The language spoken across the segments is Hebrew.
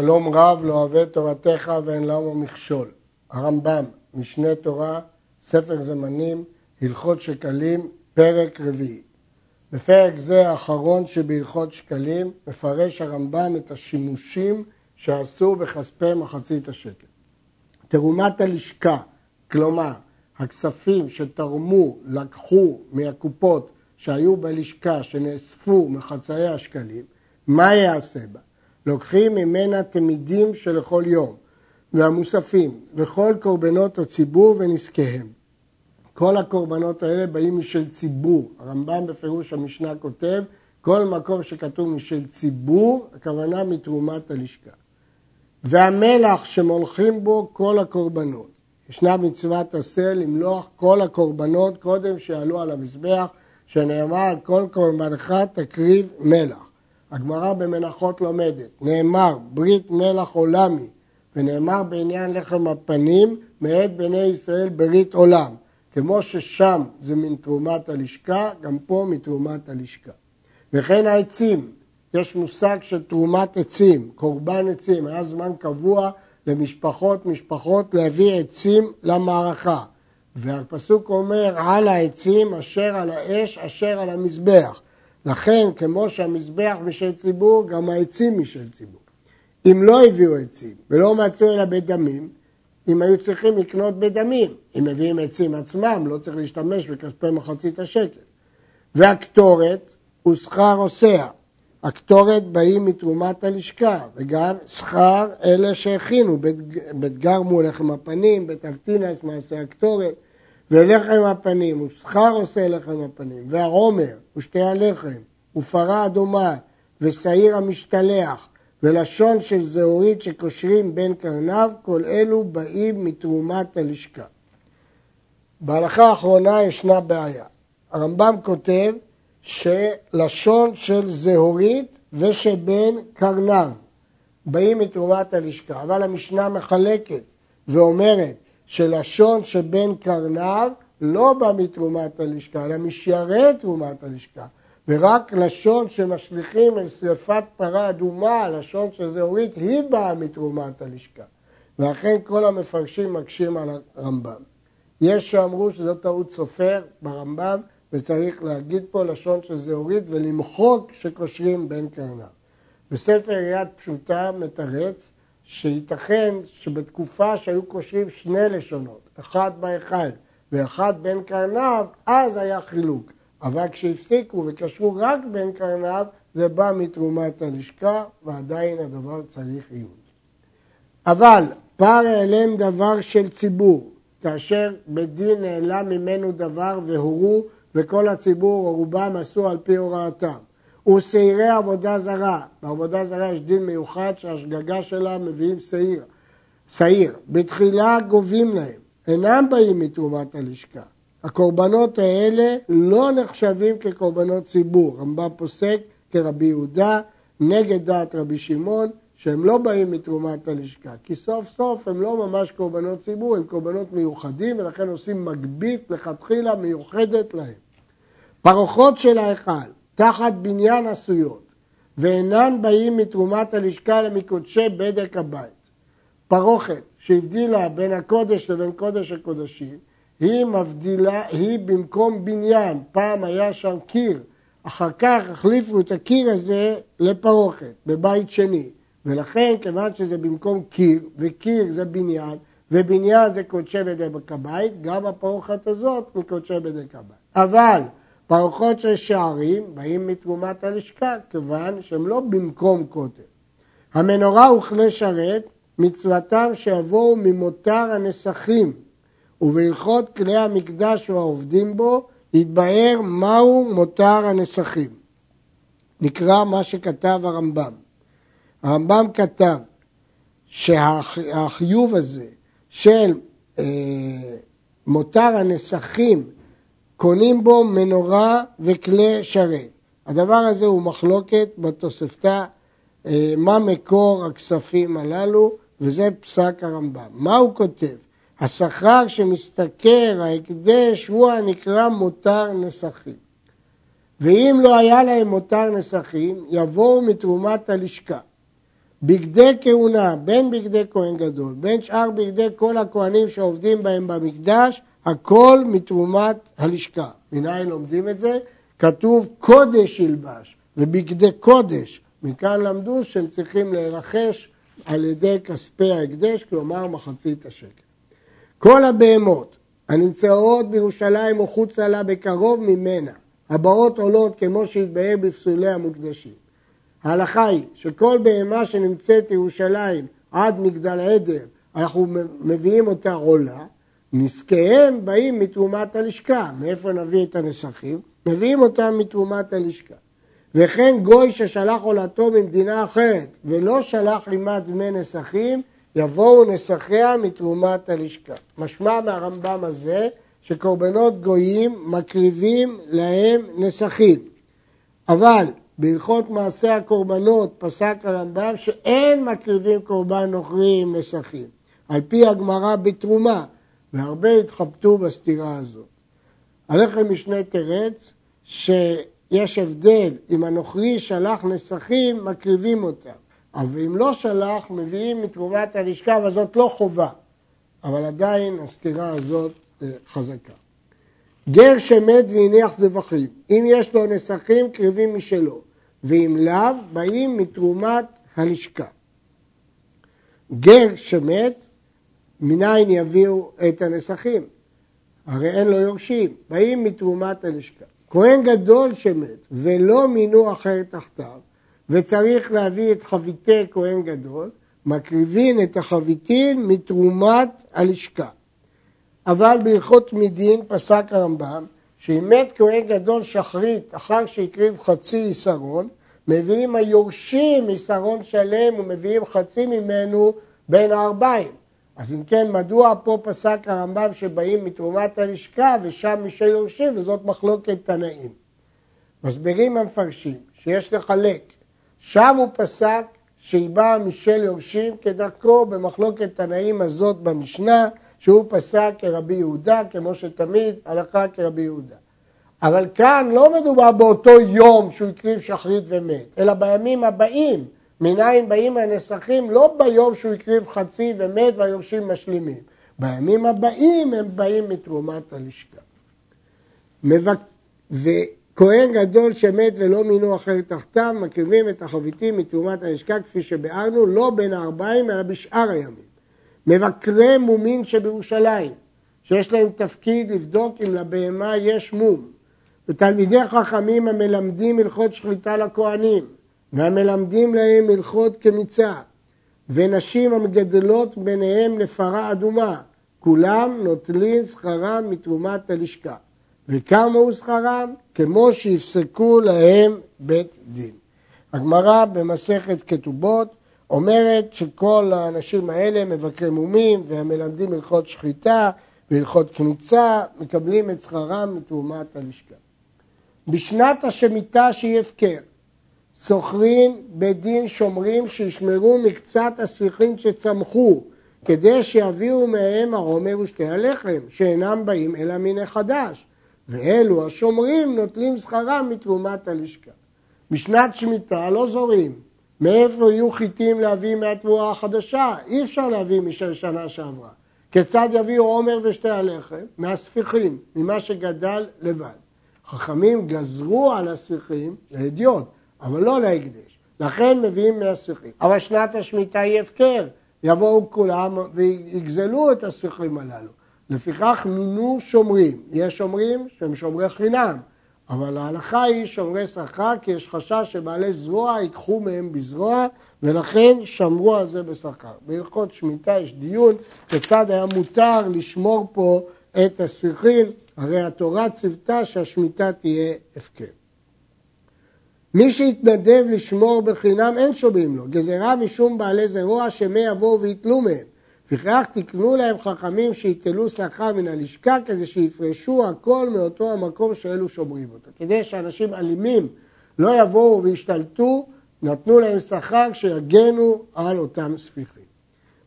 שלום רב לא אוהב תורתך ואין למה מכשול. הרמב"ם, משנה תורה, ספר זמנים, הלכות שקלים, פרק רביעי. בפרק זה האחרון שבהלכות שקלים מפרש הרמב"ם את השימושים שעשו בכספי מחצית השקל. תרומת הלשכה, כלומר הכספים שתרמו, לקחו מהקופות שהיו בלשכה, שנאספו מחצאי השקלים, מה יעשה בה? לוקחים ממנה תמידים שלכל יום, והמוספים, וכל קורבנות הציבור ונזקיהם. כל הקורבנות האלה באים משל ציבור. הרמב"ם בפירוש המשנה כותב, כל מקום שכתוב משל ציבור, הכוונה מתרומת הלשכה. והמלח שמולכים בו כל הקורבנות. ישנה מצוות עשה למלוח כל הקורבנות קודם שיעלו על המזבח, שנאמר כל קורבנך תקריב מלח. הגמרא במנחות לומדת, נאמר ברית מלח עולמי, ונאמר בעניין לחם הפנים, מאת בני ישראל ברית עולם. כמו ששם זה מן תרומת הלשכה, גם פה מתרומת הלשכה. וכן העצים, יש מושג של תרומת עצים, קורבן עצים, היה זמן קבוע למשפחות משפחות להביא עצים למערכה. והפסוק אומר על העצים אשר על האש אשר על המזבח. לכן כמו שהמזבח משל ציבור גם העצים משל ציבור. אם לא הביאו עצים ולא מצאו אלא בדמים, אם היו צריכים לקנות בדמים, אם מביאים עצים עצמם לא צריך להשתמש בכספי מחצית השקל. והקטורת הוא שכר עושיה, הקטורת באים מתרומת הלשכה, וגם שכר אלה שהכינו, בית גרמו לחם הפנים, בית אבטינס מעשה הקטורת, ולחם הפנים, ושכר עושה לחם הפנים, והעומר, ושתי הלחם, ופרה אדומה, ושעיר המשתלח, ולשון של זהורית שקושרים בין קרניו, כל אלו באים מתרומת הלשכה. בהלכה האחרונה ישנה בעיה. הרמב"ם כותב שלשון של זהורית ושבין קרניו באים מתרומת הלשכה, אבל המשנה מחלקת ואומרת שלשון שבין קרניו לא בא מתרומת הלשכה, אלא משיירי תרומת הלשכה, ורק לשון שמשליכים אל שרפת פרה אדומה, לשון של זהורית, היא באה מתרומת הלשכה. ואכן כל המפרשים מקשים על הרמב"ם. יש שאמרו שזו טעות סופר ברמב"ם, וצריך להגיד פה לשון של זהורית ולמחוק שקושרים בין קרניו. בספר יד פשוטה מתרץ שייתכן שבתקופה שהיו קושרים שני לשונות, אחד בהיכל ואחד בין קרניו, אז היה חילוק. אבל כשהפסיקו וקשרו רק בין קרניו, זה בא מתרומת הלשכה, ועדיין הדבר צריך עיון. אבל פר העלם דבר של ציבור, כאשר בדין נעלם ממנו דבר והורו וכל הציבור או רובם עשו על פי הוראתם. ושעירי עבודה זרה, בעבודה זרה יש דין מיוחד שהשגגה שלה מביאים שעיר. שעיר. בתחילה גובים להם, אינם באים מתרומת הלשכה. הקורבנות האלה לא נחשבים כקורבנות ציבור. רמב"ם פוסק כרבי יהודה, נגד דעת רבי שמעון, שהם לא באים מתרומת הלשכה, כי סוף סוף הם לא ממש קורבנות ציבור, הם קורבנות מיוחדים ולכן עושים מגבית לכתחילה מיוחדת להם. פרוחות של ההיכל, תחת בניין עשויות, ואינן באים מתרומת הלשכה למקודשי בדק הבית. פרוכת שהבדילה בין הקודש לבין קודש הקודשים, היא מבדילה, היא במקום בניין, פעם היה שם קיר, אחר כך החליפו את הקיר הזה לפרוכת, בבית שני, ולכן כיוון שזה במקום קיר, וקיר זה בניין, ובניין זה קודשי בדק הבית, גם הפרוכת הזאת מקודשי בדק הבית. אבל פרוחות של שערים באים מתרומת הלשכה, כיוון שהם לא במקום כותל. המנורה וכלי שרת, מצוותם שיבואו ממותר הנסכים, ובהלכות כלי המקדש והעובדים בו, יתבהר מהו מותר הנסכים. נקרא מה שכתב הרמב"ם. הרמב"ם כתב שהחיוב הזה של אה, מותר הנסכים קונים בו מנורה וכלי שרת. הדבר הזה הוא מחלוקת בתוספתא, אה, מה מקור הכספים הללו, וזה פסק הרמב"ם. מה הוא כותב? השכר שמשתכר ההקדש הוא הנקרא מותר נסכים. ואם לא היה להם מותר נסכים, יבואו מתרומת הלשכה. בגדי כהונה, בין בגדי כהן גדול, בין שאר בגדי כל הכהנים שעובדים בהם במקדש, הכל מתרומת הלשכה. מנין לומדים את זה? כתוב קודש ילבש ובגדי קודש. מכאן למדו שהם צריכים להירכש על ידי כספי ההקדש, כלומר מחצית השקל. כל הבהמות הנמצאות בירושלים או חוצה לה בקרוב ממנה, הבאות עולות כמו שהתבהר בפסולי המוקדשים. ההלכה היא שכל בהמה שנמצאת ירושלים עד מגדל עדר, אנחנו מביאים אותה עולה, נזקיהם באים מתרומת הלשכה. מאיפה נביא את הנסכים? מביאים אותם מתרומת הלשכה. וכן גוי ששלח עולתו ממדינה אחרת ולא שלח עימה דמי נסכים, יבואו נסחיה מתרומת הלשכה. משמע מהרמב"ם הזה שקורבנות גויים מקריבים להם נסכים. אבל בהלכות מעשה הקורבנות פסק הרמב"ם שאין מקריבים קורבן נוכרי עם נסכים. על פי הגמרא בתרומה, והרבה התחבטו בסתירה הזאת. הלחם משנה תרץ שיש הבדל אם הנוכרי שלח נסכים מקריבים אותם, אבל אם לא שלח מביאים מתרומת הלשכה וזאת לא חובה, אבל עדיין הסתירה הזאת אה, חזקה. גר שמת והניח זבחים, אם יש לו נסכים קריבים משלו, ואם לאו באים מתרומת הלשכה. גר שמת מניין יביאו את הנסכים? הרי אין לו יורשים, באים מתרומת הלשכה. כהן גדול שמת ולא מינו אחר תחתיו, וצריך להביא את חביתי כהן גדול, מקריבין את החביתין מתרומת הלשכה. אבל בהלכות מדין פסק הרמב"ם שאם מת כהן גדול שחרית אחר שהקריב חצי יסרון, מביאים היורשים יסרון שלם ומביאים חצי ממנו בין הארבעים. אז אם כן, מדוע פה פסק הרמב"ם שבאים מתרומת הלשכה ושם משל יורשים וזאת מחלוקת תנאים? מסבירים המפרשים שיש לחלק, שם הוא פסק שהיא באה משל יורשים כדרכו במחלוקת תנאים הזאת במשנה, שהוא פסק כרבי יהודה, כמו שתמיד הלכה כרבי יהודה. אבל כאן לא מדובר באותו יום שהוא הקריב שחרית ומת, אלא בימים הבאים, מניין באים הנסכים לא ביום שהוא הקריב חצי ומת והיורשים משלימים. בימים הבאים הם באים מתרומת הלשכה. וכהן גדול שמת ולא מינו אחר תחתיו, מקריבים את החביתים מתרומת הלשכה כפי שביארנו, לא בין הארבעים אלא בשאר הימים. מבקרי מומין שבירושלים, שיש להם תפקיד לבדוק אם לבהמה יש מום, ותלמידי חכמים המלמדים הלכות שחיטה לכהנים, והמלמדים להם הלכות כמיצה, ונשים המגדלות ביניהם לפרה אדומה, כולם נוטלים שכרם מתרומת הלשכה. וכמה הוא שכרם? כמו שיפסקו להם בית דין. הגמרא במסכת כתובות אומרת שכל האנשים האלה מבקרי מומים והמלמדים הלכות שחיטה והלכות קמיצה מקבלים את שכרם מתרומת הלשכה. בשנת השמיטה שהיא הפקר סוחרים בדין שומרים שישמרו מקצת הספיחים שצמחו כדי שיביאו מהם הרומר ושתי הלחם שאינם באים אלא מן חדש ואלו השומרים נוטלים שכרם מתרומת הלשכה. בשנת שמיטה לא זורים. מאיפה יהיו חיטים להביא מהתבואה החדשה? אי אפשר להביא משל שנה שעברה. כיצד יביאו עומר ושתי הלחם? מהספיחים, ממה שגדל לבד. חכמים גזרו על הספיחים להדיוט, אבל לא להקדש. לכן מביאים מהספיחים. אבל שנת השמיטה היא הפקר. יבואו כולם ויגזלו את הספיחים הללו. לפיכך מינו שומרים. יש שומרים שהם שומרי חינם, אבל ההלכה היא שומרי שכר כי יש חשש שבעלי זרוע ייקחו מהם בזרוע ולכן שמרו על זה בשכר. בהלכות שמיטה יש דיון כיצד היה מותר לשמור פה את הספיחים, הרי התורה ציוותה שהשמיטה תהיה הפקר. מי שיתנדב לשמור בחינם אין שומעים לו, גזירה משום בעלי זרוע שמא יבואו ויתלו מהם. לפיכך תקנו להם חכמים שיתלו שכר מן הלשכה כדי שיפרשו הכל מאותו המקום שאלו שומרים אותו. כדי שאנשים אלימים לא יבואו וישתלטו, נתנו להם שכר שיגנו על אותם ספיחים.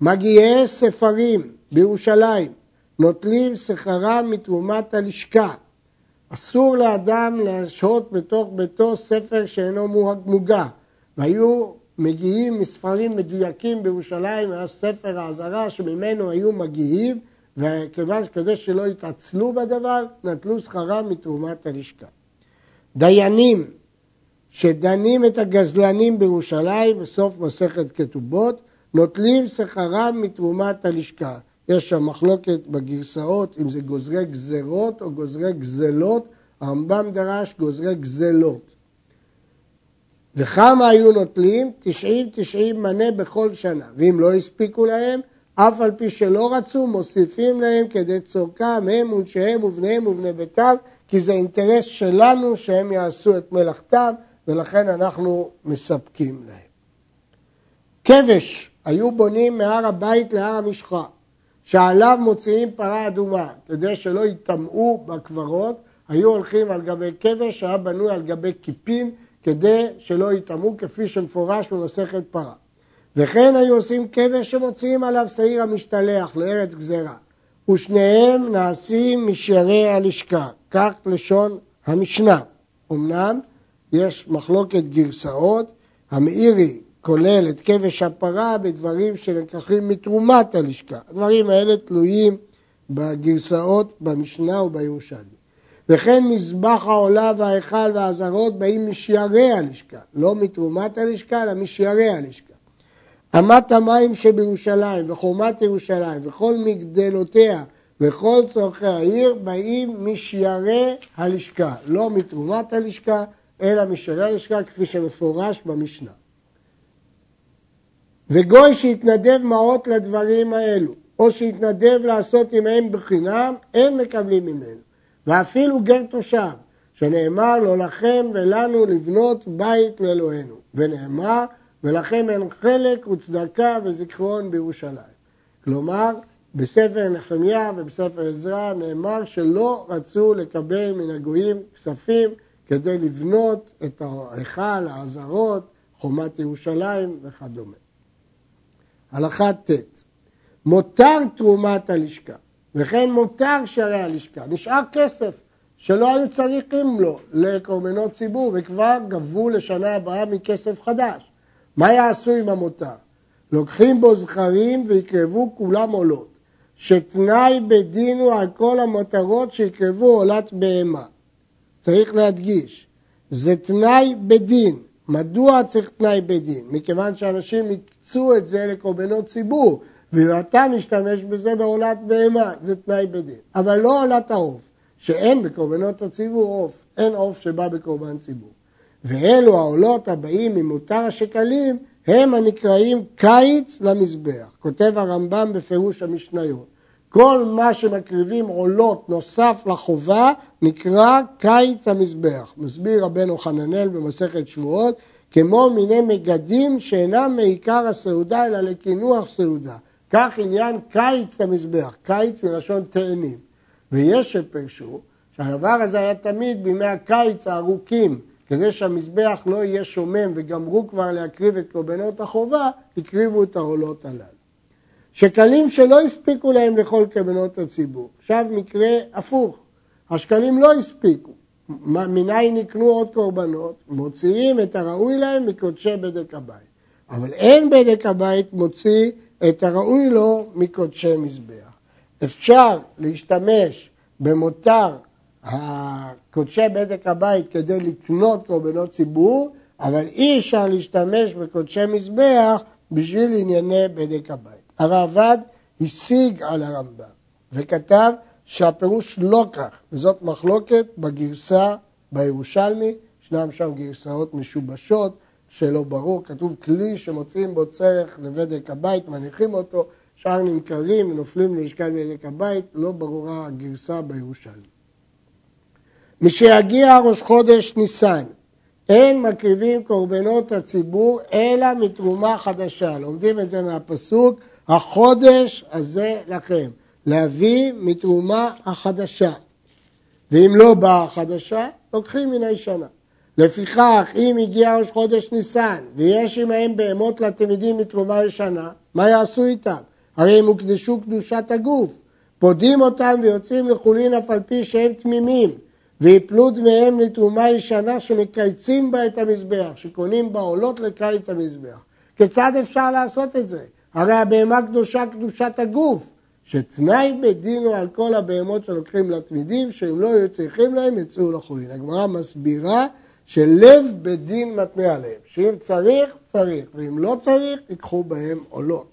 מגיעי ספרים בירושלים נוטלים שכרם מתרומת הלשכה אסור לאדם להשהות בתוך ביתו ספר שאינו מוגה, והיו מגיעים מספרים מדויקים בירושלים, היה ספר האזהרה שממנו היו מגיעים, וכיוון שכדי שלא יתעצלו בדבר, נטלו שכרם מתרומת הלשכה. דיינים שדנים את הגזלנים בירושלים בסוף מסכת כתובות, נוטלים שכרם מתרומת הלשכה. יש שם מחלוקת בגרסאות אם זה גוזרי גזרות או גוזרי גזלות, הרמב"ם דרש גוזרי גזלות. וכמה היו נוטלים? תשעים תשעים מנה בכל שנה, ואם לא הספיקו להם, אף על פי שלא רצו, מוסיפים להם כדי צורכם, הם ונשיהם ובניהם ובני ביתם, כי זה אינטרס שלנו שהם יעשו את מלאכתם, ולכן אנחנו מספקים להם. כבש היו בונים מהר הבית להר המשחה, שעליו מוציאים פרה אדומה, כדי שלא יטמעו בקברות, היו הולכים על גבי כבש שהיה בנוי על גבי קיפין, כדי שלא יטמעו, כפי שמפורש במסכת פרה. וכן היו עושים כבש שמוציאים עליו שעיר המשתלח לארץ גזרה, ושניהם נעשים משיירי הלשכה, כך לשון המשנה. אמנם יש מחלוקת גרסאות, המאירי כולל את כבש הפרה בדברים שנלקחים מתרומת הלשכה. הדברים האלה תלויים בגרסאות במשנה ובירושלמי. וכן מזבח העולה וההיכל והאזהרות באים משיירי הלשכה, לא מתרומת הלשכה, אלא משיירי הלשכה. אמת המים שבירושלים וחומת ירושלים וכל מגדלותיה וכל צורכי העיר באים משיירי הלשכה, לא מתרומת הלשכה, אלא משיירי הלשכה כפי שמפורש במשנה. וגוי שהתנדב מעות לדברים האלו, או שהתנדב לעשות עמהם בחינם, אין מקבלים ממנו. ואפילו גר תושב, שנאמר לו לכם ולנו לבנות בית לאלוהינו, ונאמר ולכם אין חלק וצדקה וזיכרון בירושלים. כלומר, בספר נחמיה ובספר עזרא נאמר שלא רצו לקבל מן הגויים כספים כדי לבנות את ההיכל, העזרות, חומת ירושלים וכדומה. הלכה ט' מותר תרומת הלשכה וכן מותר שערי הלשכה. נשאר כסף שלא היו צריכים לו לקורבנות ציבור וכבר גבו לשנה הבאה מכסף חדש. מה יעשו עם המותר? לוקחים בו זכרים ויקרבו כולם עולות, שתנאי בדין הוא על כל המטרות שיקרבו עולת בהמה. צריך להדגיש, זה תנאי בדין. מדוע צריך תנאי בדין? מכיוון שאנשים הקצו את זה לקורבנות ציבור, ואתה משתמש בזה בעולת בהמה, זה תנאי בדין. אבל לא עולת העוף, שאין בקורבנות הציבור עוף, אין עוף שבא בקורבן ציבור. ואלו העולות הבאים ממותר השקלים הם הנקראים קיץ למזבח. כותב הרמב"ם בפירוש המשניות. כל מה שמקריבים עולות נוסף לחובה נקרא קיץ המזבח. מסביר רבנו חננאל במסכת שבועות כמו מיני מגדים שאינם מעיקר הסעודה אלא לקינוח סעודה. כך עניין קיץ למזבח, קיץ מלשון תאנים. ויש שפרשו שהדבר הזה היה תמיד בימי הקיץ הארוכים, כדי שהמזבח לא יהיה שומם וגמרו כבר להקריב את קורבנות החובה, הקריבו את העולות הללו. שקלים שלא הספיקו להם לכל קורבנות הציבור. עכשיו מקרה הפוך, השקלים לא הספיקו, מניין יקנו עוד קורבנות, מוציאים את הראוי להם מקודשי בדק הבית. אבל אין בדק הבית מוציא את הראוי לו מקודשי מזבח. אפשר להשתמש במותר קודשי בדק הבית כדי לקנות קורבנות ציבור, אבל אי אפשר להשתמש בקודשי מזבח בשביל ענייני בדק הבית. הרעב"ד השיג על הרמב"ם וכתב שהפירוש לא כך, וזאת מחלוקת בגרסה בירושלמי, ישנם שם גרסאות משובשות שלא ברור, כתוב כלי שמוצאים בו צרך לבדק הבית, מניחים אותו, שאר נמכרים ונופלים ללשכת בדק הבית, לא ברורה הגרסה בירושלמי. משיגיע ראש חודש ניסן, אין מקריבים קורבנות הציבור אלא מתרומה חדשה. לומדים את זה מהפסוק, החודש הזה לכם. להביא מתרומה החדשה. ואם לא באה החדשה, לוקחים מן הישנה. לפיכך, אם הגיע ראש חודש ניסן, ויש עמהם בהמות לתלמידים מתרומה ישנה, מה יעשו איתם? הרי הם הוקדשו קדושת הגוף. פודים אותם ויוצאים לחולין אף על פי שהם תמימים, ויפלו דמיהם לתרומה ישנה שמקייצים בה את המזבח, שקונים בה עולות לקיץ המזבח. כיצד אפשר לעשות את זה? הרי הבהמה קדושה קדושת הגוף, שתנאי בית הוא על כל הבהמות שלוקחים לתמידים, שאם לא יהיו צריכים להם יצאו לחולין. הגמרא מסבירה שלב בית דין מתנה עליהם, שאם צריך, צריך, ואם לא צריך, ייקחו בהם עולות.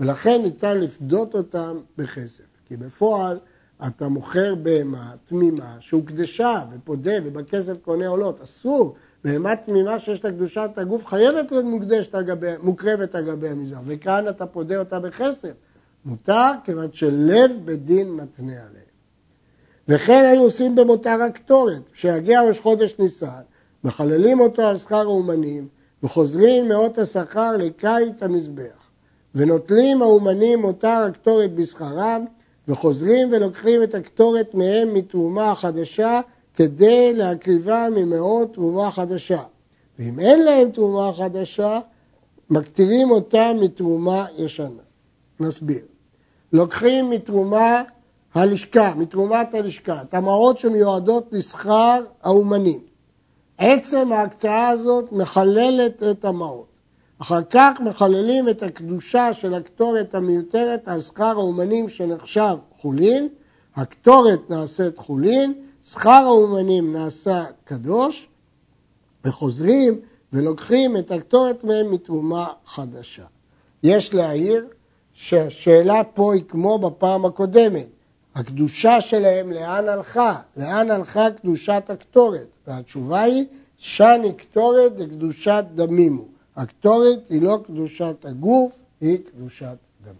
ולכן ניתן לפדות אותם בכסף, כי בפועל אתה מוכר בהמה תמימה שהוקדשה ופודה ובכסף קונה עולות, אסור. בהמה תמימה שיש לה קדושת הגוף חייבת להיות מוקדשת על גבי, מוקרבת על גבי המזרח, וכאן אתה פודה אותה בכסף. מותר כיוון שלב בדין מתנה עליהם. וכן היו עושים במותר הקטורת, כשיגיע ראש חודש ניסן, מחללים אותו על שכר האומנים, וחוזרים מאות השכר לקיץ המזבח. ונוטלים האומנים מותר הקטורת בשכרם, וחוזרים ולוקחים את הקטורת מהם מתרומה חדשה, כדי להקריבה ממאות תרומה חדשה. ואם אין להם תרומה חדשה, מקטירים אותה מתרומה ישנה. נסביר. לוקחים מתרומה הלשכה, מתרומת הלשכה, תמרות שמיועדות לשכר האומנים. עצם ההקצאה הזאת מחללת את המעות. אחר כך מחללים את הקדושה של הקטורת המיותרת על שכר האומנים שנחשב חולין, הקטורת נעשית חולין, שכר האומנים נעשה קדוש, וחוזרים ולוקחים את הקטורת מהם מתרומה חדשה. יש להעיר שהשאלה פה היא כמו בפעם הקודמת, הקדושה שלהם לאן הלכה? לאן הלכה קדושת הקטורת? והתשובה היא, שני קטורת לקדושת דמימו. הקטורת היא לא קדושת הגוף, היא קדושת דמים.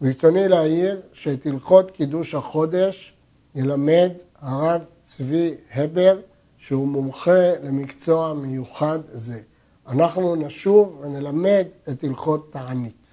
ברצוני להעיר שאת הלכות קידוש החודש ילמד הרב צבי הבר, שהוא מומחה למקצוע מיוחד זה. אנחנו נשוב ונלמד את הלכות תענית.